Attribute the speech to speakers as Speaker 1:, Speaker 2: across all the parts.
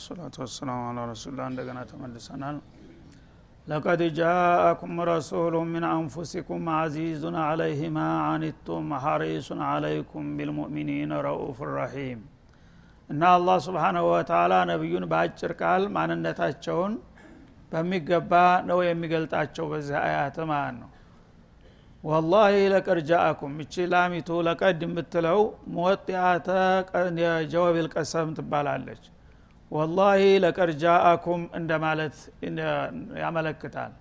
Speaker 1: ሰላቱ ወሰላሙ አላ ረሱላ እንደገና ተመልሰናል። ለቀድ ጃአኩም ረሱሉ ምን አንፉሲኩም አዚዙን አለይህ ማ አኒቱም ሐሪሱን አለይኩም ቢልሙእሚኒን ረኡፍ ረሒም። እና አላህ ስብሓናሁ ወተላ ነቢዩን በአጭር ቃል ማንነታቸውን በሚገባ ነው የሚገልጣቸው በዚህ አያት ማለት ነው። ወላሂ ለቀድ ጃአኩም እቺ ላሚቱ ለቀድ የምትለው ሙወጢአተ ጀወብ ልቀሰም ትባላለች ወላሂ ለቀድ ጃአኩም እንደማለት ያመለክታል።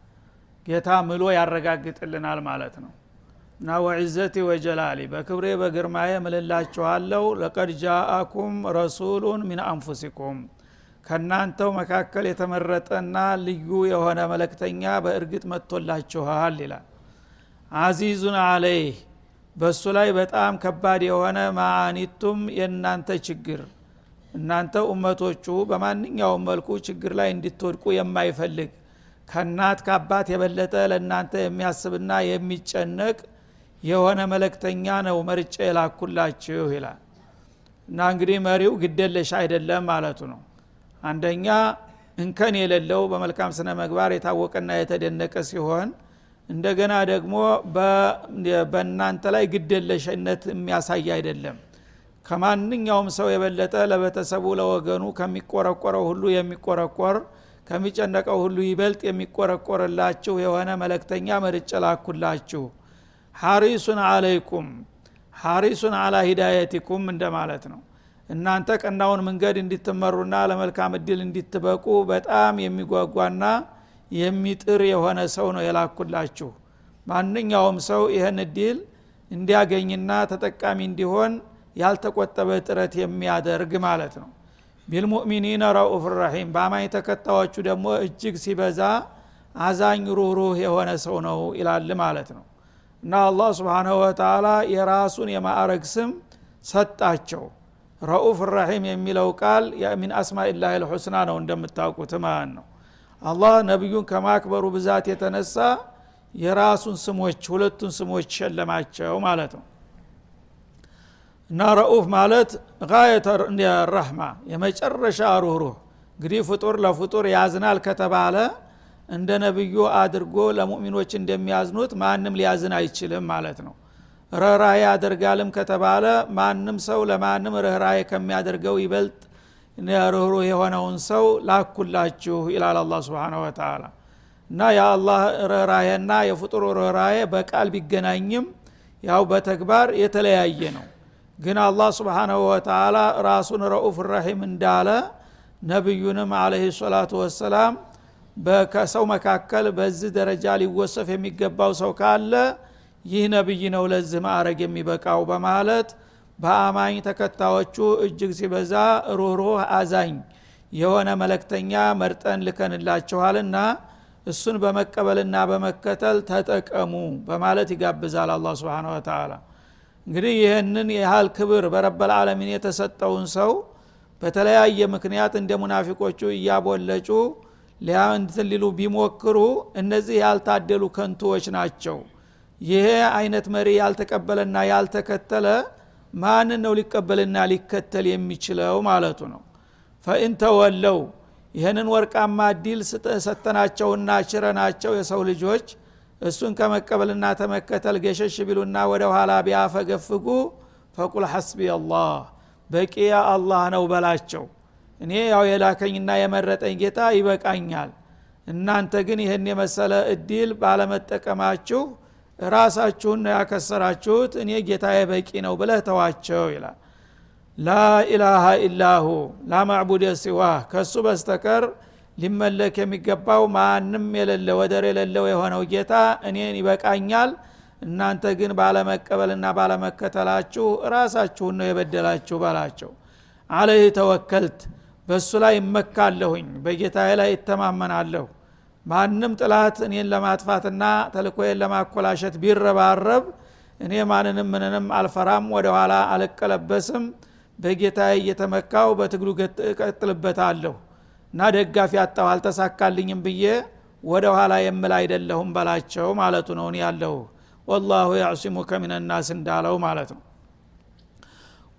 Speaker 1: ጌታ ምሎ ያረጋግጥልናል ማለት ነው። እና ወዕዘቲ ወጀላሊ በክብሬ በግርማዬ ምልላችኋለሁ ለቀድ ጃአኩም ረሱሉን ሚን አንፉሲኩም። ከእናንተው መካከል የተመረጠና ልዩ የሆነ መለክተኛ በእርግጥ መጥቶላችኋል ይላል። አዚዙን አለይህ በእሱ ላይ በጣም ከባድ የሆነ ማአኒቱም የእናንተ ችግር እናንተ ኡመቶቹ በማንኛውም መልኩ ችግር ላይ እንድትወድቁ የማይፈልግ ከእናት ከአባት የበለጠ ለእናንተ የሚያስብና የሚጨነቅ የሆነ መለክተኛ ነው መርጬ የላኩላችሁ ይላል። እና እንግዲህ መሪው ግደለሽ አይደለም ማለቱ ነው። አንደኛ እንከን የሌለው በመልካም ስነ መግባር የታወቀና የተደነቀ ሲሆን እንደገና ደግሞ በእናንተ ላይ ግደለሽነት የሚያሳይ አይደለም ከማንኛውም ሰው የበለጠ ለቤተሰቡ ለወገኑ ከሚቆረቆረው ሁሉ የሚቆረቆር ከሚጨነቀው ሁሉ ይበልጥ የሚቆረቆርላችሁ የሆነ መለክተኛ መርጬ ላኩላችሁ። ሐሪሱን አለይኩም ሐሪሱን አላ ሂዳየቲኩም እንደማለት ነው። እናንተ ቀናውን መንገድ እንዲትመሩና ለመልካም እድል እንዲትበቁ በጣም የሚጓጓና የሚጥር የሆነ ሰው ነው የላኩላችሁ። ማንኛውም ሰው ይህን እድል እንዲያገኝና ተጠቃሚ እንዲሆን ያልተቆጠበ ጥረት የሚያደርግ ማለት ነው። ቢልሙእሚኒነ ረኡፍ ራሒም በአማኝ ተከታዮቹ ደግሞ እጅግ ሲበዛ አዛኝ ሩህሩህ የሆነ ሰው ነው ይላል ማለት ነው። እና አላህ ስብሓናሁ ወተላ የራሱን የማዕረግ ስም ሰጣቸው። ረኡፍ ራሒም የሚለው ቃል ሚን አስማኢላህ ልሑስና ነው እንደምታውቁት ማለት ነው። አላህ ነቢዩን ከማክበሩ ብዛት የተነሳ የራሱን ስሞች ሁለቱን ስሞች ሸለማቸው ማለት ነው እና ረኡፍ ማለት ጋየተ ረህማ የመጨረሻ ሩህሩህ። እንግዲህ ፍጡር ለፍጡር ያዝናል ከተባለ እንደ ነቢዩ አድርጎ ለሙእሚኖች እንደሚያዝኑት ማንም ሊያዝን አይችልም ማለት ነው። ርኅራዬ ያደርጋልም ከተባለ ማንም ሰው ለማንም ርኅራዬ ከሚያደርገው ይበልጥ ርኅሩህ የሆነውን ሰው ላኩላችሁ ይላል አላ ስብን ወተላ እና የአላህ ርኅራሄና የፍጡሩ ርኅራሄ በቃል ቢገናኝም ያው በተግባር የተለያየ ነው ግን አላህ ስብሓናሁ ወተላ ራሱን ረኡፍ ረሒም እንዳለ ነቢዩንም አለህ ሰላቱ ወሰላም ከሰው መካከል በዚህ ደረጃ ሊወሰፍ የሚገባው ሰው ካለ ይህ ነቢይ ነው ለዚህ ማዕረግ የሚበቃው በማለት በአማኝ ተከታዮቹ እጅግ ሲበዛ ሩህሩህ አዛኝ የሆነ መለክተኛ መርጠን ልከንላችኋልና እሱን በመቀበልና በመከተል ተጠቀሙ በማለት ይጋብዛል አላ ስብን ወተላ እንግዲህ ይህንን ያህል ክብር በረበልዓለሚን የተሰጠውን ሰው በተለያየ ምክንያት እንደ ሙናፊቆቹ እያቦለጩ ሊያንትን ሊሉ ቢሞክሩ እነዚህ ያልታደሉ ከንቱዎች ናቸው። ይሄ አይነት መሪ ያልተቀበለና ያልተከተለ ማንን ነው ሊቀበልና ሊከተል የሚችለው ማለቱ ነው። فإن تولوا ይህንን ወርቃማ እድል ሰተናቸውና ችረናቸው የሰው ልጆች እሱን ከመቀበልና ከመከተል ገሸሽ ቢሉና ወደ ኋላ ቢያፈገፍጉ فقل حسبي الله በቂዬ አላህ ነው በላቸው። እኔ ያው የላከኝና የመረጠኝ ጌታ ይበቃኛል። እናንተ ግን ይህን የመሰለ እድል ባለመጠቀማችሁ ራሳችሁን ነው ያከሰራችሁት እኔ ጌታዬ በቂ ነው ብለህ ተዋቸው ይላል። ላኢላሃ ኢላሁ ላማዕቡድ ሲዋህ ከእሱ በስተቀር ሊመለክ የሚገባው ማንም የሌለ ወደር የሌለው የሆነው ጌታ እኔን ይበቃኛል። እናንተ ግን ባለመቀበልና ባለመከተላችሁ ራሳችሁን ነው የበደላችሁ በላቸው አለህ ተወከልት በእሱ ላይ እመካለሁኝ በጌታዬ ላይ እተማመናለሁ። ማንም ጥላት እኔን ለማጥፋትና ተልኮዬን ለማኮላሸት ቢረባረብ እኔ ማንንም ምንንም አልፈራም ወደ ኋላ አልቀለበስም። በጌታዬ እየተመካው በትግሉ እቀጥልበታለሁ እና ደጋፊ አጣው አልተሳካልኝም ብዬ ወደ ኋላ የምል አይደለሁም በላቸው ማለቱ ነው ያለሁ ወላሁ ያዕሲሙከ ሚንናስ እንዳለው ማለት ነው።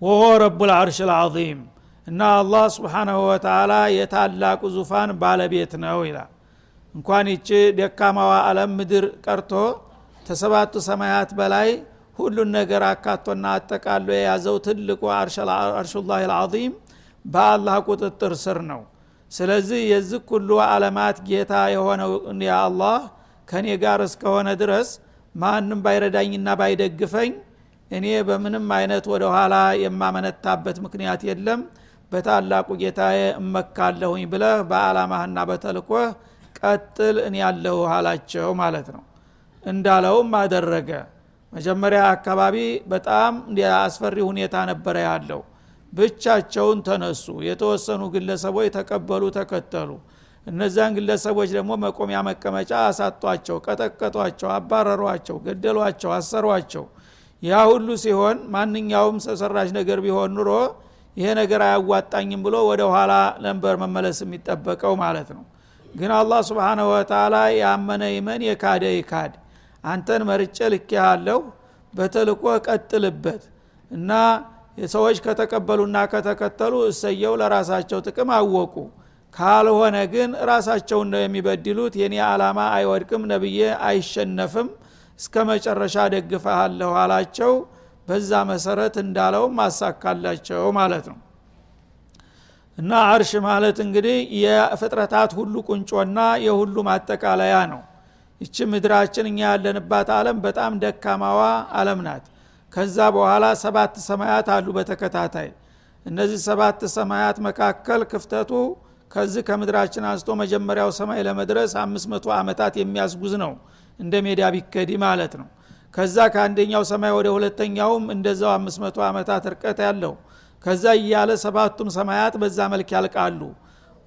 Speaker 1: ወሆ ረቡ ልዓርሽ ልዓظም እና አላህ ስብሓናሁ ወተላ የታላቁ ዙፋን ባለቤት ነው ይላል። እንኳን ይቺ ደካማዋ አለም ምድር ቀርቶ ተሰባቱ ሰማያት በላይ ሁሉን ነገር አካቶና አጠቃሎ የያዘው ትልቁ አርሹላህ ልዓዚም በአላህ ቁጥጥር ስር ነው ስለዚህ የዚህ ሁሉ አለማት ጌታ የሆነው የአላህ ከእኔ ጋር እስከሆነ ድረስ ማንም ባይረዳኝና ባይደግፈኝ እኔ በምንም አይነት ወደ ኋላ የማመነታበት ምክንያት የለም። በታላቁ ጌታዬ እመካለሁኝ ብለህ በአላማህና በተልኮህ ቀጥል እኔ ያለሁ አላቸው ማለት ነው። እንዳለውም አደረገ። መጀመሪያ አካባቢ በጣም አስፈሪ ሁኔታ ነበረ ያለው ብቻቸውን ተነሱ። የተወሰኑ ግለሰቦች ተቀበሉ ተከተሉ። እነዚያን ግለሰቦች ደግሞ መቆሚያ መቀመጫ አሳጧቸው ቀጠቀጧቸው አባረሯቸው ገደሏቸው አሰሯቸው። ያ ሁሉ ሲሆን ማንኛውም ሰው ሰራሽ ነገር ቢሆን ኑሮ ይሄ ነገር አያዋጣኝም ብሎ ወደ ኋላ ነበር መመለስ የሚጠበቀው ማለት ነው። ግን አላህ ስብንሁ ወተላ ያመነ ይመን የካደ ይካድ። አንተን መርጬ ልክ ያለሁ በተልቆ ቀጥልበት። እና ሰዎች ከተቀበሉና ከተከተሉ እሰየው ለራሳቸው ጥቅም አወቁ። ካልሆነ ግን ራሳቸውን ነው የሚበድሉት። የኔ አላማ አይወድቅም ነብዬ አይሸነፍም እስከ መጨረሻ ደግፈሃለሁ አላቸው። በዛ መሰረት እንዳለውም አሳካላቸው ማለት ነው። እና አርሽ ማለት እንግዲህ የፍጥረታት ሁሉ ቁንጮና የሁሉ ማጠቃለያ ነው። ይቺ ምድራችን እኛ ያለንባት አለም በጣም ደካማዋ አለም ናት ከዛ በኋላ ሰባት ሰማያት አሉ በተከታታይ። እነዚህ ሰባት ሰማያት መካከል ክፍተቱ ከዚህ ከምድራችን አንስቶ መጀመሪያው ሰማይ ለመድረስ አምስት መቶ ዓመታት የሚያስጉዝ ነው እንደ ሜዳ ቢከዲ ማለት ነው። ከዛ ከአንደኛው ሰማይ ወደ ሁለተኛውም እንደዛው አምስት መቶ ዓመታት እርቀት ያለው። ከዛ እያለ ሰባቱም ሰማያት በዛ መልክ ያልቃሉ።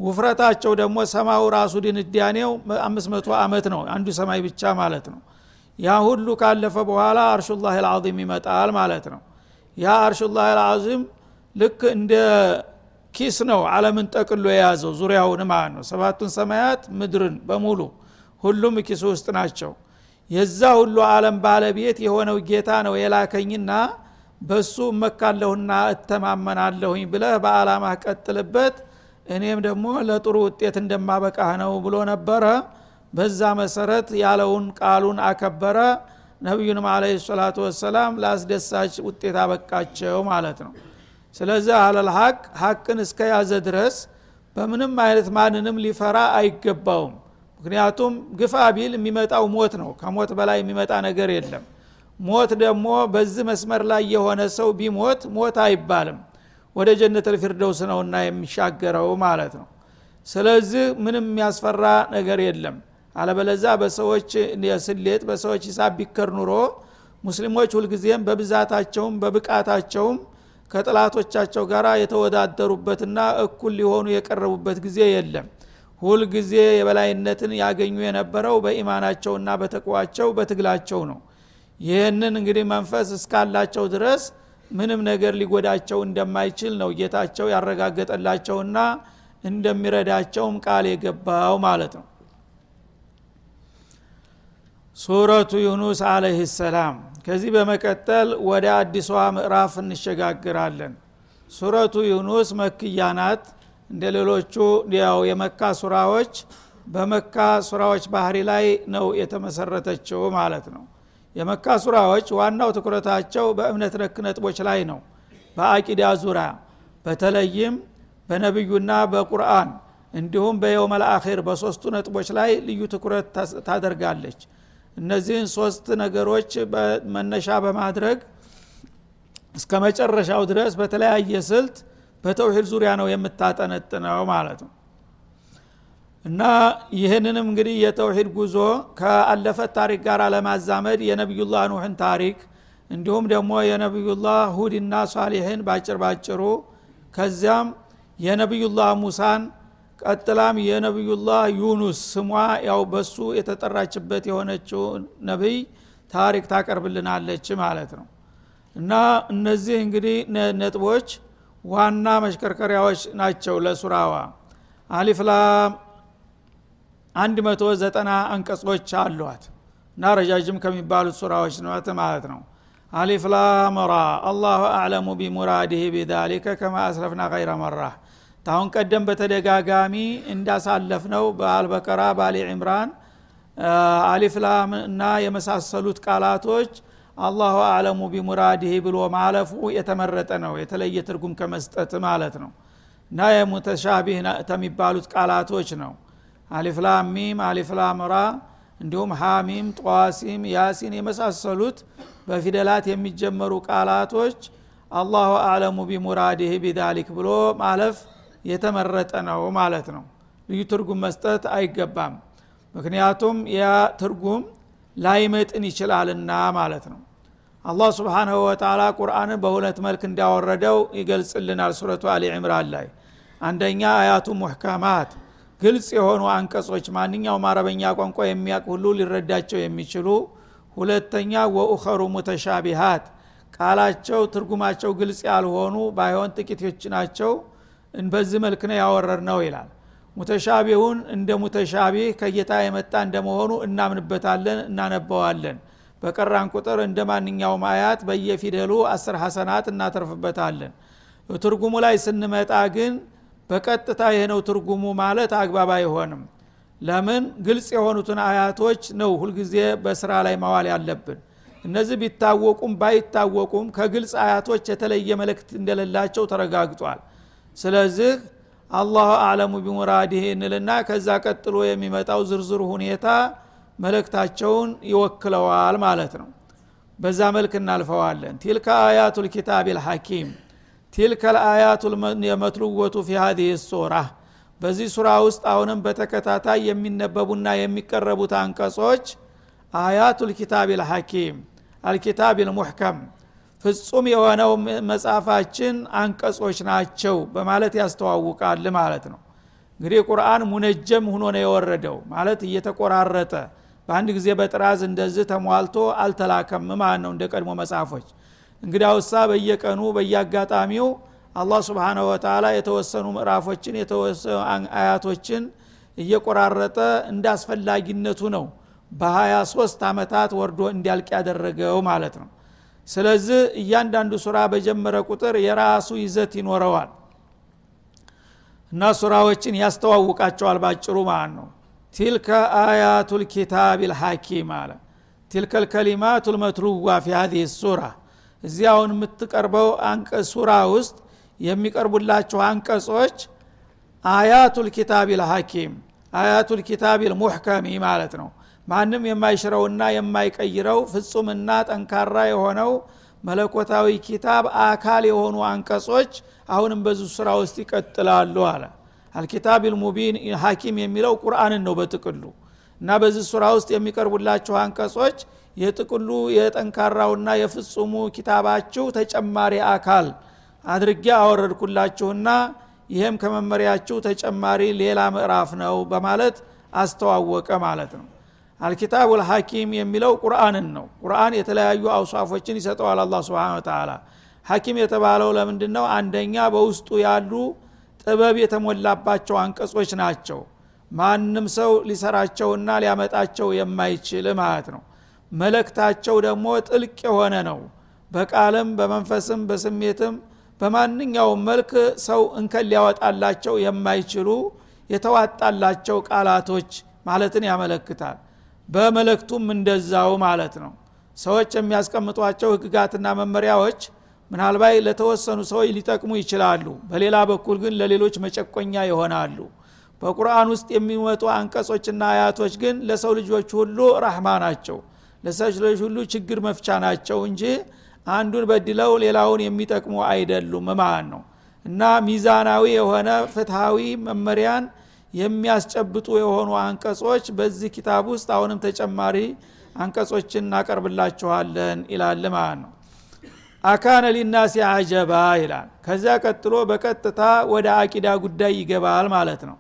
Speaker 1: ውፍረታቸው ደግሞ ሰማው ራሱ ድንዳኔው አምስት መቶ ዓመት ነው አንዱ ሰማይ ብቻ ማለት ነው ያ ሁሉ ካለፈ በኋላ አርሹላህ ልዓዚም ይመጣል ማለት ነው። ያ አርሹላህ ልዓዚም ልክ እንደ ኪስ ነው አለምን ጠቅሎ የያዘው ዙሪያውን ማለት ነው። ሰባቱን ሰማያት ምድርን በሙሉ ሁሉም ኪሱ ውስጥ ናቸው። የዛ ሁሉ አለም ባለቤት የሆነው ጌታ ነው የላከኝና በሱ እመካለሁና እተማመናለሁኝ ብለህ በአላማህ ቀጥልበት እኔም ደግሞ ለጥሩ ውጤት እንደማበቃህ ነው ብሎ ነበረ በዛ መሰረት ያለውን ቃሉን አከበረ። ነቢዩንም አለ ሰላቱ ወሰላም ለአስደሳች ውጤት አበቃቸው ማለት ነው። ስለዚህ አለል ሀቅ ሀቅን እስከ ያዘ ድረስ በምንም አይነት ማንንም ሊፈራ አይገባውም። ምክንያቱም ግፋ ቢል የሚመጣው ሞት ነው። ከሞት በላይ የሚመጣ ነገር የለም። ሞት ደግሞ በዚህ መስመር ላይ የሆነ ሰው ቢሞት ሞት አይባልም። ወደ ጀነት ልፊርደውስ ነውና የሚሻገረው ማለት ነው። ስለዚህ ምንም የሚያስፈራ ነገር የለም አለበለዛ በሰዎች ስሌት በሰዎች ሂሳብ ቢከር ኑሮ ሙስሊሞች ሁልጊዜም በብዛታቸውም በብቃታቸውም ከጥላቶቻቸው ጋር የተወዳደሩበትና እኩል ሊሆኑ የቀረቡበት ጊዜ የለም። ሁልጊዜ የበላይነትን ያገኙ የነበረው በኢማናቸውና በተቅዋቸው በትግላቸው ነው። ይህንን እንግዲህ መንፈስ እስካላቸው ድረስ ምንም ነገር ሊጎዳቸው እንደማይችል ነው ጌታቸው ያረጋገጠላቸውና እንደሚረዳቸውም ቃል የገባው ማለት ነው ሱረቱ ዩኑስ عليه السلام። ከዚህ በመቀጠል ወደ አዲሷ ምዕራፍ እንሸጋግራለን። ሱረቱ ዩኑስ مكية ናት። እንደ ሌሎቹ ያው የመካ ሱራዎች በመካ ሱራዎች ባህሪ ላይ ነው የተመሰረተችው ማለት ነው። የመካ ሱራዎች ዋናው ትኩረታቸው በእምነት ነክ ነጥቦች ላይ ነው። በአቂዳ ዙሪያ በተለይም በነቢዩና በቁርአን እንዲሁም በየውመል አኺር በሶስቱ ነጥቦች ላይ ልዩ ትኩረት ታደርጋለች እነዚህን ሶስት ነገሮች መነሻ በማድረግ እስከ መጨረሻው ድረስ በተለያየ ስልት በተውሂድ ዙሪያ ነው የምታጠነጥነው ማለት ነው። እና ይህንንም እንግዲህ የተውሂድ ጉዞ ከአለፈ ታሪክ ጋር ለማዛመድ የነቢዩላህ ኑህን ታሪክ እንዲሁም ደግሞ የነቢዩላህ ሁድና ሷሊሕን ባጭር ባጭሩ ከዚያም የነቢዩላህ ሙሳን ቀጥላም የነቢዩላህ ዩኑስ ስሟ ያው በሱ የተጠራችበት የሆነችው ነቢይ ታሪክ ታቀርብልናለች ማለት ነው። እና እነዚህ እንግዲህ ነጥቦች ዋና መሽከርከሪያዎች ናቸው ለሱራዋ። አሊፍላም አንድ መቶ ዘጠና አንቀጾች አሏት እና ረጃጅም ከሚባሉት ሱራዎች ነት ማለት ነው። አሊፍ ላም ራ አላሁ አዕለሙ ቢሙራዲህ ቢዛሊከ ከማ አስረፍና ገይረ መራ ታሁን ቀደም በተደጋጋሚ እንዳሳለፍ ነው በአልበቀራ በአሊ ዕምራን አሊፍላም እና የመሳሰሉት ቃላቶች አላሁ አዕለሙ ቢሙራዲህ ብሎ ማለፉ የተመረጠ ነው። የተለየ ትርጉም ከመስጠት ማለት ነው። እና የሙተሻቢህ ከሚባሉት ቃላቶች ነው። አሊፍላም ሚም አሊፍላም ራ እንዲሁም ሐሚም ጠዋሲም ያሲን የመሳሰሉት በፊደላት የሚጀመሩ ቃላቶች አላሁ አዕለሙ ቢሙራዲህ ቢዛሊክ ብሎ ማለፍ የተመረጠ ነው ማለት ነው። ልዩ ትርጉም መስጠት አይገባም። ምክንያቱም ያ ትርጉም ላይመጥን ይችላልና ማለት ነው። አላህ ስብሓንሁ ወተላ ቁርአንን በሁለት መልክ እንዳወረደው ይገልጽልናል ሱረቱ አሊ ዕምራን ላይ። አንደኛ አያቱ ሙሕከማት ግልጽ የሆኑ አንቀጾች ማንኛውም አረበኛ ቋንቋ የሚያቅ ሁሉ ሊረዳቸው የሚችሉ። ሁለተኛ ወኡኸሩ ሙተሻቢሃት ቃላቸው ትርጉማቸው ግልጽ ያልሆኑ ባይሆን ጥቂቶች ናቸው በዚህ መልክ ነው ያወረድ ነው ይላል። ሙተሻቢሁን እንደ ሙተሻቢህ ከጌታ የመጣ እንደመሆኑ እናምንበታለን እናነበዋለን። በቀራን ቁጥር እንደ ማንኛውም አያት በየፊደሉ አስር ሐሰናት እናተርፍበታለን። ትርጉሙ ላይ ስንመጣ ግን በቀጥታ ይህ ነው ትርጉሙ ማለት አግባብ አይሆንም። ለምን? ግልጽ የሆኑትን አያቶች ነው ሁልጊዜ በስራ ላይ ማዋል ያለብን። እነዚህ ቢታወቁም ባይታወቁም ከግልጽ አያቶች የተለየ መልእክት እንደሌላቸው ተረጋግጧል ስለዚህ አላሁ አዕለሙ ቢሙራዲህ እንልና ከዛ ቀጥሎ የሚመጣው ዝርዝር ሁኔታ መልእክታቸውን ይወክለዋል ማለት ነው። በዛ መልክ እናልፈዋለን። ቲልከ አያቱ ልኪታብ ልሐኪም ቲልከ ልአያቱ የመትሉወቱ ፊ ሀዚህ ሱራ። በዚህ ሱራ ውስጥ አሁንም በተከታታይ የሚነበቡና የሚቀረቡት አንቀጾች አያቱ ልኪታብ ልሐኪም አልኪታብ ልሙሕከም ፍጹም የሆነው መጽሐፋችን አንቀጾች ናቸው በማለት ያስተዋውቃል ማለት ነው። እንግዲህ ቁርአን ሙነጀም ሁኖ ነው የወረደው ማለት እየተቆራረጠ በአንድ ጊዜ በጥራዝ እንደዚህ ተሟልቶ አልተላከም ማለት ነው እንደ ቀድሞ መጽሐፎች። እንግዲያውሳ በየቀኑ በየአጋጣሚው አላህ ስብሓንሁ ወተላ የተወሰኑ ምዕራፎችን የተወሰኑ አያቶችን እየቆራረጠ እንደ አስፈላጊነቱ ነው በ23 ዓመታት ወርዶ እንዲያልቅ ያደረገው ማለት ነው ስለዚህ እያንዳንዱ ሱራ በጀመረ ቁጥር የራሱ ይዘት ይኖረዋል እና ሱራዎችን ያስተዋውቃቸዋል ባጭሩ ማለት ነው። ቲልከ አያቱ ልኪታብ ልሐኪም አለ። ቲልከ ልከሊማቱ ልመትሉዋ ፊ ሀዚህ ሱራ። እዚያውን የምትቀርበው ሱራ ውስጥ የሚቀርቡላቸው አንቀጾች አያቱ ልኪታብ ልሐኪም አያቱ ልኪታብ ልሙሕከሚ ማለት ነው ማንም የማይሽረውና የማይቀይረው ፍጹምና ጠንካራ የሆነው መለኮታዊ ኪታብ አካል የሆኑ አንቀጾች አሁንም በዙ ስራ ውስጥ ይቀጥላሉ አለ። አልኪታብ ልሙቢን ሐኪም የሚለው ቁርአንን ነው በጥቅሉ። እና በዚህ ሱራ ውስጥ የሚቀርቡላችሁ አንቀጾች የጥቅሉ የጠንካራውና የፍጹሙ ኪታባችሁ ተጨማሪ አካል አድርጌ አወረድኩላችሁና ይህም ከመመሪያችሁ ተጨማሪ ሌላ ምዕራፍ ነው በማለት አስተዋወቀ ማለት ነው አልኪታብ ልሐኪም የሚለው ቁርአንን ነው። ቁርአን የተለያዩ አውሳፎችን ይሰጠዋል አላ ስብን ተላ ሐኪም የተባለው ለምንድን ነው አንደኛ በውስጡ ያሉ ጥበብ የተሞላባቸው አንቀጾች ናቸው። ማንም ሰው ሊሰራቸውና ሊያመጣቸው የማይችል ማለት ነው። መለክታቸው ደግሞ ጥልቅ የሆነ ነው። በቃልም በመንፈስም በስሜትም በማንኛውም መልክ ሰው እንከን ሊያወጣላቸው የማይችሉ የተዋጣላቸው ቃላቶች ማለትን ያመለክታል በመለክቱም እንደዛው ማለት ነው። ሰዎች የሚያስቀምጧቸው ህግጋትና መመሪያዎች ምናልባት ለተወሰኑ ሰዎች ሊጠቅሙ ይችላሉ። በሌላ በኩል ግን ለሌሎች መጨቆኛ ይሆናሉ። በቁርአን ውስጥ የሚመጡ አንቀጾችና አያቶች ግን ለሰው ልጆች ሁሉ ራህማ ናቸው። ለሰው ልጆች ሁሉ ችግር መፍቻ ናቸው እንጂ አንዱን በድለው ሌላውን የሚጠቅሙ አይደሉም። ማለት ነው? እና ሚዛናዊ የሆነ ፍትሃዊ መመሪያን የሚያስጨብጡ የሆኑ አንቀጾች በዚህ ኪታብ ውስጥ አሁንም ተጨማሪ አንቀጾችን እናቀርብላችኋለን ይላል ማለት ነው። አካነ ሊናሲ አጀባ ይላል። ከዚያ ቀጥሎ በቀጥታ ወደ አቂዳ ጉዳይ ይገባል ማለት ነው።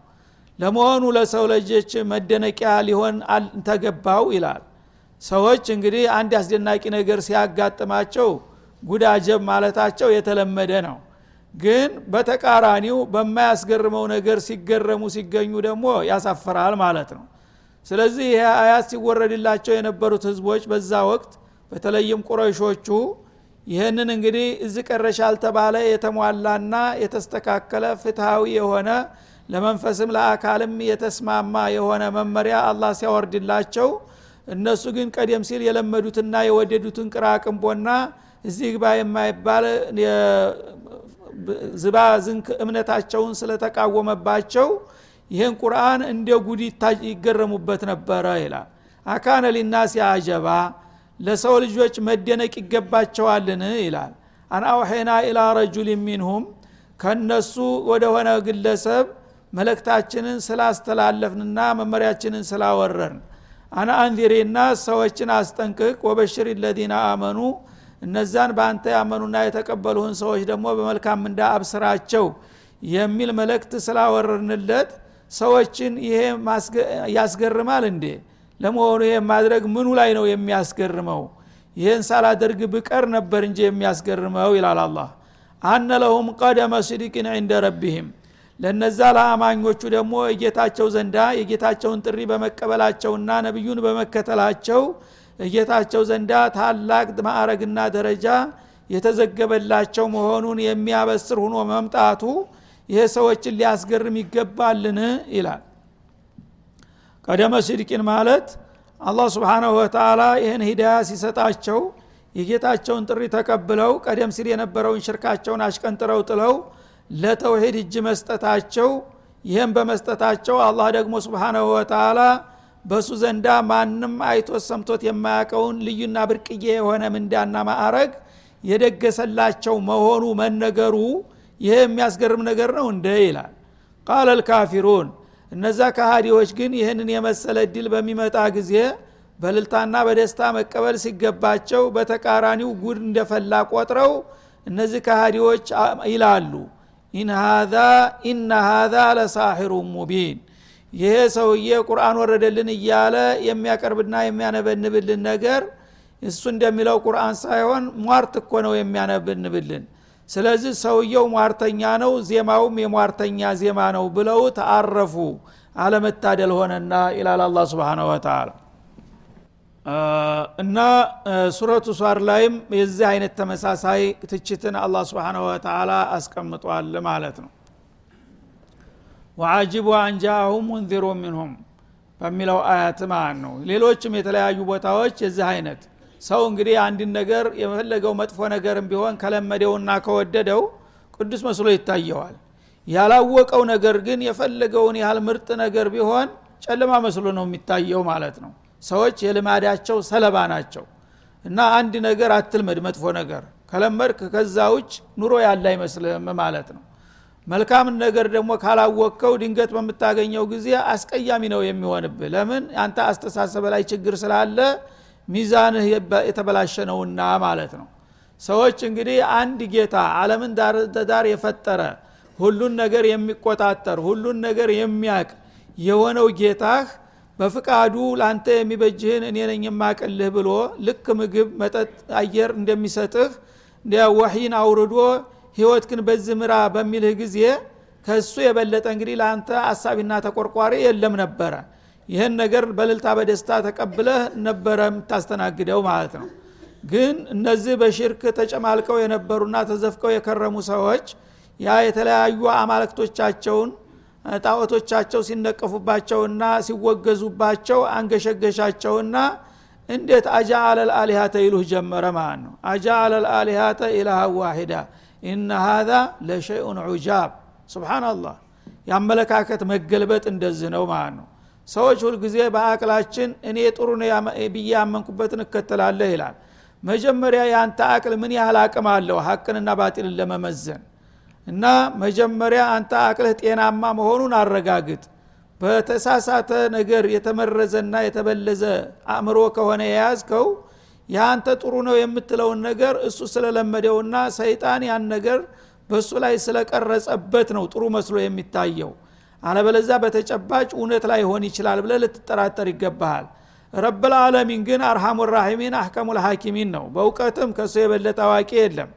Speaker 1: ለመሆኑ ለሰው ልጆች መደነቂያ ሊሆን ተገባው ይላል። ሰዎች እንግዲህ አንድ አስደናቂ ነገር ሲያጋጥማቸው ጉዳጀብ ማለታቸው የተለመደ ነው ግን በተቃራኒው በማያስገርመው ነገር ሲገረሙ ሲገኙ ደግሞ ያሳፍራል ማለት ነው። ስለዚህ ይህ አያት ሲወረድላቸው የነበሩት ህዝቦች በዛ ወቅት በተለይም ቁረይሾቹ ይህንን እንግዲህ እዚህ ቀረሽ ያልተባለ የተሟላና የተስተካከለ ፍትሃዊ የሆነ ለመንፈስም ለአካልም የተስማማ የሆነ መመሪያ አላህ ሲያወርድላቸው እነሱ ግን ቀደም ሲል የለመዱትና የወደዱትን ቅራቅንቦና እዚህ ግባ የማይባል ዝባ ዝንክ እምነታቸውን ስለተቃወመባቸው ይህን ቁርአን እንደ ጉድ ይገረሙበት ነበረ ይላል። አካነ ሊናስ አጀባ ለሰው ልጆች መደነቅ ይገባቸዋልን? ይላል። አን አውሐና ኢላ ረጁል ሚንሁም ከነሱ ወደሆነ ግለሰብ መለክታችንን ስላስተላለፍንና መመሪያችንን ስላወረርን። አነ አንዚሬና ሰዎችን አስጠንቅቅ። ወበሽር ለዚነ አመኑ እነዛን በአንተ ያመኑና የተቀበሉህን ሰዎች ደግሞ በመልካም እንዳ አብስራቸው የሚል መልእክት ስላወረርንለት ሰዎችን ይሄ ያስገርማል እንዴ? ለመሆኑ ይሄ ማድረግ ምኑ ላይ ነው የሚያስገርመው? ይህን ሳላደርግ ብቀር ነበር እንጂ የሚያስገርመው ይላል አላህ። አነ ለሁም ቀደመ ስድቅን ዕንደ ረቢህም። ለነዛ ለአማኞቹ ደግሞ የጌታቸው ዘንዳ የጌታቸውን ጥሪ በመቀበላቸውና ነቢዩን በመከተላቸው እጌታቸው ዘንዳ ታላቅ ማዕረግና ደረጃ የተዘገበላቸው መሆኑን የሚያበስር ሁኖ መምጣቱ ይሄ ሰዎችን ሊያስገርም ይገባልን? ይላል። ቀደመ ሲድቂን ማለት አላህ ስብሓናሁ ወተላ ይህን ሂዳያ ሲሰጣቸው የጌታቸውን ጥሪ ተቀብለው ቀደም ሲል የነበረውን ሽርካቸውን አሽቀንጥረው ጥለው ለተውሂድ እጅ መስጠታቸው ይህም በመስጠታቸው አላህ ደግሞ ስብሓናሁ ወተላ በሱ ዘንዳ ማንም አይቶት ሰምቶት የማያውቀውን ልዩና ብርቅዬ የሆነ ምንዳና ማዕረግ የደገሰላቸው መሆኑ መነገሩ ይሄ የሚያስገርም ነገር ነው እንደ ይላል። قال الكافرون እነዛ ካሃዲዎች ግን ይህንን የመሰለ እድል በሚመጣ ጊዜ በእልልታና በደስታ መቀበል ሲገባቸው በተቃራኒው ጉድ እንደፈላ ቆጥረው እነዚህ ካሃዲዎች ይላሉ። إن هذا ኢነ ሃዛ ለሳሒሩ ሙቢን ይሄ ሰውዬ ቁርአን ወረደልን እያለ የሚያቀርብና የሚያነበንብልን ነገር እሱ እንደሚለው ቁርአን ሳይሆን ሟርት እኮ ነው የሚያነብንብልን። ስለዚህ ሰውየው ሟርተኛ ነው ዜማውም የሟርተኛ ዜማ ነው ብለው ተአረፉ አለመታደል ሆነና ይላል አላ ስብን ወተላ እና ሱረቱ ሷር ላይም የዚህ አይነት ተመሳሳይ ትችትን አላ ስብን ወተላ አስቀምጧል ማለት ነው ወአጅቡ አንጃአሁም ሙንዚሩ ሚንሁም በሚለው አያት ማለት ነው ሌሎችም የተለያዩ ቦታዎች የዚህ አይነት ሰው እንግዲህ አንድን ነገር የፈለገው መጥፎ ነገርም ቢሆን ከለመደውና ከወደደው ቅዱስ መስሎ ይታየዋል። ያላወቀው ነገር ግን የፈለገውን ያህል ምርጥ ነገር ቢሆን ጨለማ መስሎ ነው የሚታየው ማለት ነው። ሰዎች የልማዳቸው ሰለባ ናቸው። እና አንድ ነገር አትልመድ መጥፎ ነገር ከለመድክ ከዛ ውጭ ኑሮ ያለ አይመስልም ማለት ነው መልካም ነገር ደግሞ ካላወቅከው ድንገት በምታገኘው ጊዜ አስቀያሚ ነው የሚሆንብህ። ለምን? አንተ አስተሳሰበ ላይ ችግር ስላለ ሚዛንህ የተበላሸ ነውና ማለት ነው። ሰዎች እንግዲህ አንድ ጌታ አለምን ዳር የፈጠረ ሁሉን ነገር የሚቆጣጠር ሁሉን ነገር የሚያቅ የሆነው ጌታህ በፍቃዱ ለአንተ የሚበጅህን እኔ ነኝ የማቅልህ ብሎ ልክ ምግብ መጠጥ አየር እንደሚሰጥህ ወሒን አውርዶ ህይወት ግን በዚህ ምራ በሚልህ ጊዜ ከሱ የበለጠ እንግዲህ ለአንተ አሳቢና ተቆርቋሪ የለም ነበረ። ይህን ነገር በልልታ በደስታ ተቀብለህ ነበረ የምታስተናግደው ማለት ነው። ግን እነዚህ በሽርክ ተጨማልቀው የነበሩና ተዘፍቀው የከረሙ ሰዎች ያ የተለያዩ አማለክቶቻቸውን ጣዖቶቻቸው ሲነቀፉባቸውና ሲወገዙባቸው አንገሸገሻቸውና እንዴት አጃአለ ልአሊሃተ ይሉህ ጀመረ ማለት ነው። አጃአለ ልአሊሃተ ኢላሃ ዋሂዳ ኢነ ሃዛ ለሸይኡን ዑጃብ። ስብናላህ የአመለካከት መገልበጥ እንደዚህ ነው ማለት ነው። ሰዎች ሁልጊዜ በአቅላችን እኔ ጥሩ ብዬ ያመንኩበትን እከተላለህ ይላል። መጀመሪያ የአንተ አቅል ምን ያህል አቅም አለው? ሀቅንና ባጢልን ለመመዘን። እና መጀመሪያ አንተ አቅልህ ጤናማ መሆኑን አረጋግጥ። በተሳሳተ ነገር የተመረዘና የተበለዘ አእምሮ ከሆነ የያዝከው የአንተ ጥሩ ነው የምትለውን ነገር እሱ ስለለመደውና ሰይጣን ያን ነገር በእሱ ላይ ስለቀረጸበት ነው ጥሩ መስሎ የሚታየው። አለበለዛ በተጨባጭ እውነት ላይ ሆን ይችላል ብለ ልትጠራጠር ይገባሃል። ረብልዓለሚን ግን አርሃሙ ራሒሚን አህከሙ ልሐኪሚን ነው። በእውቀትም ከእሱ የበለጠ አዋቂ የለም።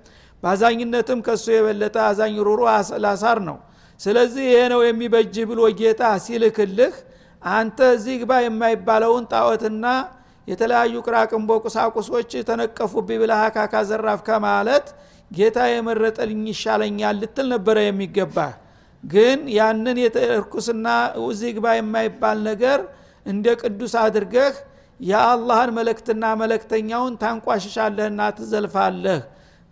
Speaker 1: በአዛኝነትም ከእሱ የበለጠ አዛኝ ሩሩ ላሳር ነው። ስለዚህ ይሄ ነው የሚበጅህ ብሎ ጌታ ሲልክልህ አንተ እዚህ ግባ የማይባለውን ጣዖትና
Speaker 2: የተለያዩ ቅራቅንቦ ቁሳቁሶች ተነቀፉብኝ ብለህ አካካ ዘራፍ ከማለት ጌታ የመረጠልኝ ይሻለኛል ልትል ነበረ የሚገባ ግን ያንን እርኩስና እዚህ ግባ የማይባል ነገር እንደ ቅዱስ አድርገህ የአላህን መለክትና መለክተኛውን ታንቋሽሻለህና ትዘልፋለህ።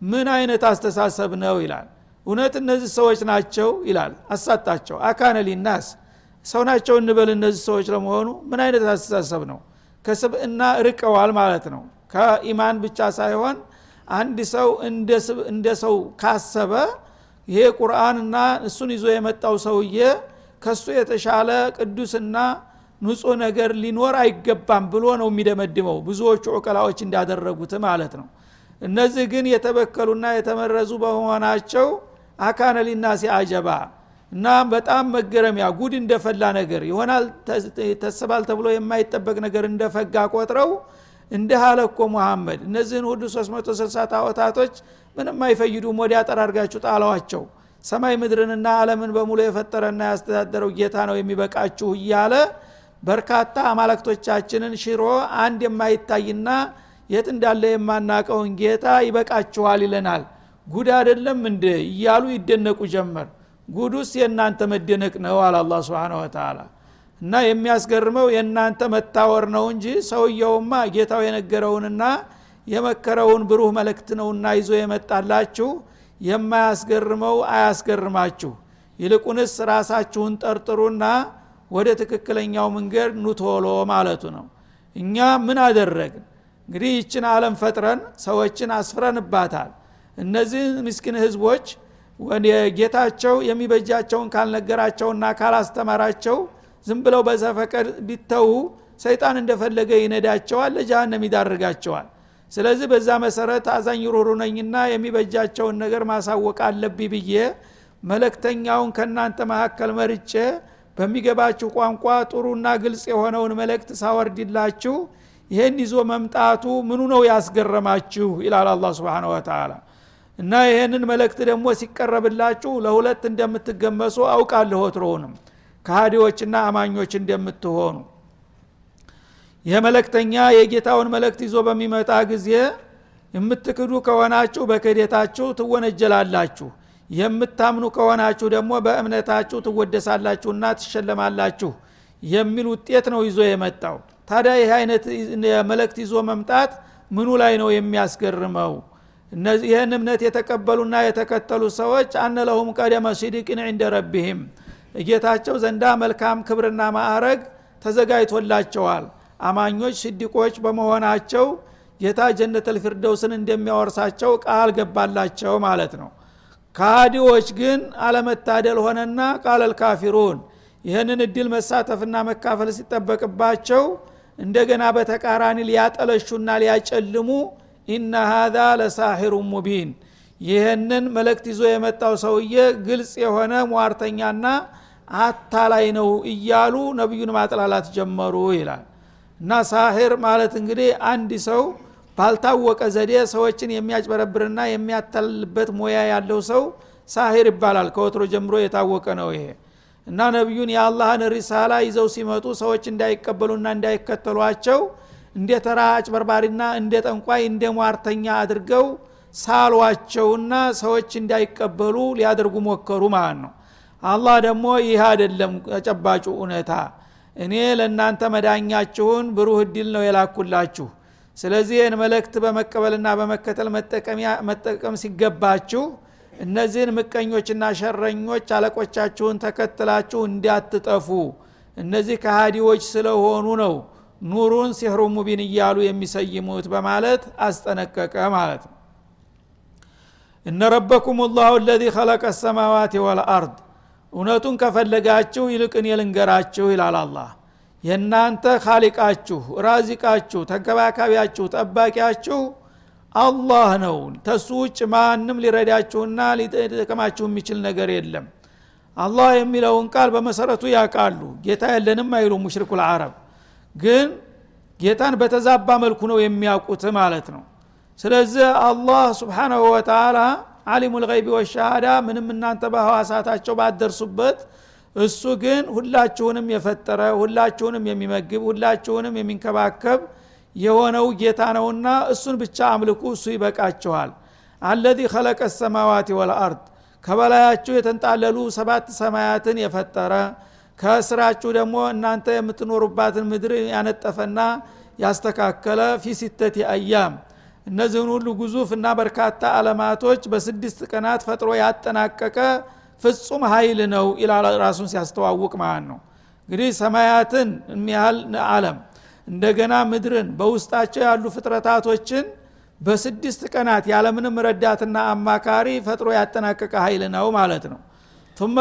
Speaker 2: ምን አይነት አስተሳሰብ ነው ይላል። እውነት እነዚህ ሰዎች ናቸው ይላል። አሳጣቸው። አካነ ሊናስ። ሰው ናቸው እንበል እነዚህ ሰዎች ለመሆኑ ምን አይነት አስተሳሰብ ነው ከስብእና ርቀዋል ማለት ነው። ከኢማን ብቻ ሳይሆን አንድ ሰው እንደ ሰው ካሰበ ይሄ ቁርአንና እሱን ይዞ የመጣው ሰውዬ ከሱ የተሻለ ቅዱስና ንጹህ ነገር ሊኖር አይገባም ብሎ ነው የሚደመድመው ብዙዎቹ ዑቀላዎች እንዳደረጉት ማለት ነው። እነዚህ ግን የተበከሉና የተመረዙ በመሆናቸው አካነ ሊናሲ አጀባ እና በጣም መገረሚያ ጉድ እንደፈላ ነገር ይሆናል። ተስባል ተብሎ የማይጠበቅ ነገር እንደፈጋ ቆጥረው እንደ አለ እኮ እነዚህን ሁሉ 360 ታወታቶች ምንም አይፈይዱም። ወዲያ ጠራርጋችሁ ጣለዋቸው ሰማይ ምድርንና አለምን በሙሉ የፈጠረና ያስተዳደረው ጌታ ነው የሚበቃችሁ እያለ በርካታ አማለክቶቻችንን ሽሮ አንድ የማይታይና የት እንዳለ የማናቀውን ጌታ ይበቃችኋል ይለናል። ጉድ አይደለም እንደ እያሉ ይደነቁ ጀመር ጉዱስ የእናንተ መደነቅ ነው አለ አላ ስብን ወተላ እና የሚያስገርመው የእናንተ መታወር ነው እንጂ ሰውየውማ ጌታው የነገረውንና የመከረውን ብሩህ መልእክት ነውና ይዞ የመጣላችሁ የማያስገርመው አያስገርማችሁ። ይልቁንስ ራሳችሁን ጠርጥሩና ወደ ትክክለኛው መንገድ ኑቶሎ ማለቱ ነው። እኛ ምን አደረግን? እንግዲህ ይችን አለም ፈጥረን ሰዎችን አስፍረንባታል። እነዚህ ምስኪን ህዝቦች ጌታቸው የሚበጃቸውን ካልነገራቸውና ካላስተማራቸው ዝም ብለው በዘፈቀድ ቢተዉ ሰይጣን እንደፈለገ ይነዳቸዋል ለጃሃንም ይዳርጋቸዋል። ስለዚህ በዛ መሰረት አዛኝ ሩሩ ነኝና የሚበጃቸውን ነገር ማሳወቅ አለብኝ ብዬ መለክተኛውን ከእናንተ መካከል መርጬ በሚገባችሁ ቋንቋ ጥሩና ግልጽ የሆነውን መልእክት ሳወርድላችሁ ይህን ይዞ መምጣቱ ምኑ ነው ያስገረማችሁ? ይላል አላ ስብን ወተላ እና ይህንን መልእክት ደግሞ ሲቀረብላችሁ ለሁለት እንደምትገመሱ አውቃለሁ ወትሮውንም። ከሃዲዎችና አማኞች እንደምትሆኑ። ይህ መለክተኛ የጌታውን መልእክት ይዞ በሚመጣ ጊዜ የምትክዱ ከሆናችሁ በክህደታችሁ ትወነጀላላችሁ። የምታምኑ ከሆናችሁ ደግሞ በእምነታችሁ ትወደሳላችሁና ትሸለማላችሁ የሚል ውጤት ነው ይዞ የመጣው። ታዲያ ይህ አይነት መልእክት ይዞ መምጣት ምኑ ላይ ነው የሚያስገርመው ይህን እምነት የተቀበሉና የተከተሉ ሰዎች አነለሁም ቀደመ ሲዲቅን ዕንደ ረቢህም ጌታቸው ዘንዳ መልካም ክብርና ማዕረግ ተዘጋጅቶላቸዋል። አማኞች ስዲቆች በመሆናቸው ጌታ ጀነተል ፊርደውስን እንደሚያወርሳቸው ቃል ገባላቸው ማለት ነው። ካዲዎች ግን አለመታደል ሆነና ቃለል ካፊሩን ይህንን እድል መሳተፍና መካፈል ሲጠበቅባቸው እንደገና በተቃራኒ ሊያጠለሹና ሊያጨልሙ ኢነ ሃዛ ለሳሒሩ ሙቢን። ይህንን መልእክት ይዞ የመጣው ሰውዬ ግልጽ የሆነ ሟርተኛና አታላይ ነው እያሉ ነቢዩን ማጥላላት ጀመሩ ይላል። እና ሳሂር ማለት እንግዲህ አንድ ሰው ባልታወቀ ዘዴ ሰዎችን የሚያጭበረብርና የሚያታልልበት ሙያ ያለው ሰው ሳሂር ይባላል። ከወትሮ ጀምሮ የታወቀ ነው ይሄ። እና ነቢዩን የአላህን ሪሳላ ይዘው ሲመጡ ሰዎች እንዳይቀበሉና እንዳይከተሏቸው እንደ ተራ አጭበርባሪና እንደ ጠንቋይ እንደ ሟርተኛ አድርገው ሳሏቸውና ሰዎች እንዳይቀበሉ ሊያደርጉ ሞከሩ ማለት ነው። አላህ ደግሞ ይህ አይደለም ተጨባጩ እውነታ። እኔ ለእናንተ መዳኛችሁን ብሩህ እድል ነው የላኩላችሁ። ስለዚህ ይህን መልእክት በመቀበልና በመከተል መጠቀም ሲገባችሁ እነዚህን ምቀኞችና ሸረኞች አለቆቻችሁን ተከትላችሁ እንዳትጠፉ እነዚህ ከሃዲዎች ስለሆኑ ነው ኑሩን ሲሕሩ ሙቢን እያሉ የሚሰይሙት በማለት አስጠነቀቀ ማለት ነው። እነ ረበኩም ላሁ ለዚ ኸለቀ ሰማዋት ወልአርድ እውነቱን ከፈለጋችሁ ይልቅን የልንገራችሁ ይላል አላህ። የእናንተ ካሊቃችሁ ራዚቃችሁ ተንከባካቢያችሁ ጠባቂያችሁ አላህ ነው። ተሱ ውጭ ማንም ሊረዳችሁና ሊጠቀማችሁ የሚችል ነገር የለም። አላህ የሚለውን ቃል በመሰረቱ ያውቃሉ። ጌታ የለንም አይሉ ሙሽሪኩ ልዓረብ ግን ጌታን በተዛባ መልኩ ነው የሚያውቁት ማለት ነው። ስለዚህ አላህ ስብሓናሁ ወተላ አሊሙ ልይቢ ወሻሃዳ ምንም እናንተ በህዋሳታቸው ባደርሱበት እሱ ግን ሁላችሁንም የፈጠረ ሁላችሁንም የሚመግብ ሁላችሁንም የሚንከባከብ የሆነው ጌታ ነውና እሱን ብቻ አምልኩ እሱ ይበቃችኋል። አለዚ ኸለቀ ሰማዋት ወልአርድ ከበላያችሁ የተንጣለሉ ሰባት ሰማያትን የፈጠረ ከስራችሁ ደግሞ እናንተ የምትኖሩባትን ምድር ያነጠፈና ያስተካከለ ፊ ሲተት አያም። እነዚህን ሁሉ ግዙፍ እና በርካታ አለማቶች በስድስት ቀናት ፈጥሮ ያጠናቀቀ ፍጹም ኃይል ነው ይላል ራሱን ሲያስተዋውቅ ማለት ነው። እንግዲህ ሰማያትን የሚያህል አለም እንደገና ምድርን በውስጣቸው ያሉ ፍጥረታቶችን በስድስት ቀናት ያለምንም ረዳትና አማካሪ ፈጥሮ ያጠናቀቀ ኃይል ነው ማለት ነው። ቱመ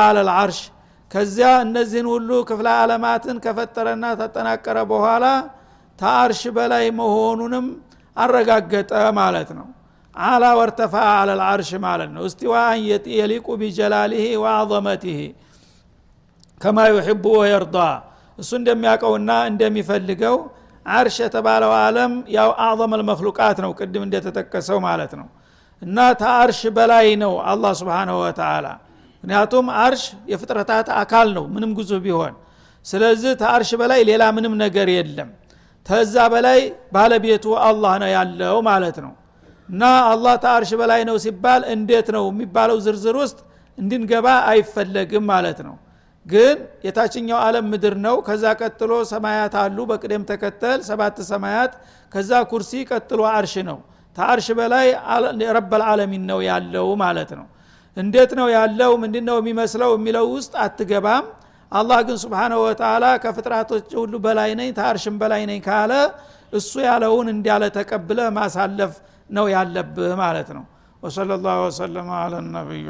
Speaker 2: አለል አርሽ ከዚያ እነዚህን ሁሉ ክፍለ ዓለማትን ከፈጠረና ተጠናቀረ በኋላ ተአርሽ በላይ መሆኑንም አረጋገጠ ማለት ነው። አላ ወርተፋ አለል አርሽ ማለት ነው። እስቲዋን የሊቁ ቢጀላሊህ ወአዘመቲህ ከማ ዩሕቡ ወየርዳ። እሱ እንደሚያውቀውና እንደሚፈልገው አርሽ የተባለው አለም ያው አዕظም አልመክሉቃት ነው ቅድም እንደተጠቀሰው ማለት ነው። እና ተአርሽ በላይ ነው አላህ ስብሓንሁ ወተላ ምክንያቱም አርሽ የፍጥረታት አካል ነው ምንም ግዙፍ ቢሆን። ስለዚህ ተአርሽ በላይ ሌላ ምንም ነገር የለም። ተዛ በላይ ባለቤቱ አላህ ነው ያለው ማለት ነው። እና አላህ ተአርሽ በላይ ነው ሲባል እንዴት ነው የሚባለው ዝርዝር ውስጥ እንድንገባ አይፈለግም ማለት ነው። ግን የታችኛው ዓለም ምድር ነው። ከዛ ቀጥሎ ሰማያት አሉ በቅደም ተከተል ሰባት ሰማያት። ከዛ ኩርሲ ቀጥሎ አርሽ ነው። ተአርሽ በላይ ረበልዓለሚን ነው ያለው ማለት ነው እንዴት ነው ያለው? ምንድ ነው የሚመስለው የሚለው ውስጥ አትገባም። አላህ ግን ስብሓንሁ ወተላ ከፍጥራቶች ሁሉ በላይ ነኝ ተአርሽም በላይ ነኝ ካለ እሱ ያለውን እንዲያለ ተቀብለ ማሳለፍ ነው ያለብህ ማለት ነው። ወሰለ ላሁ ወሰለማ አለ ነቢዩ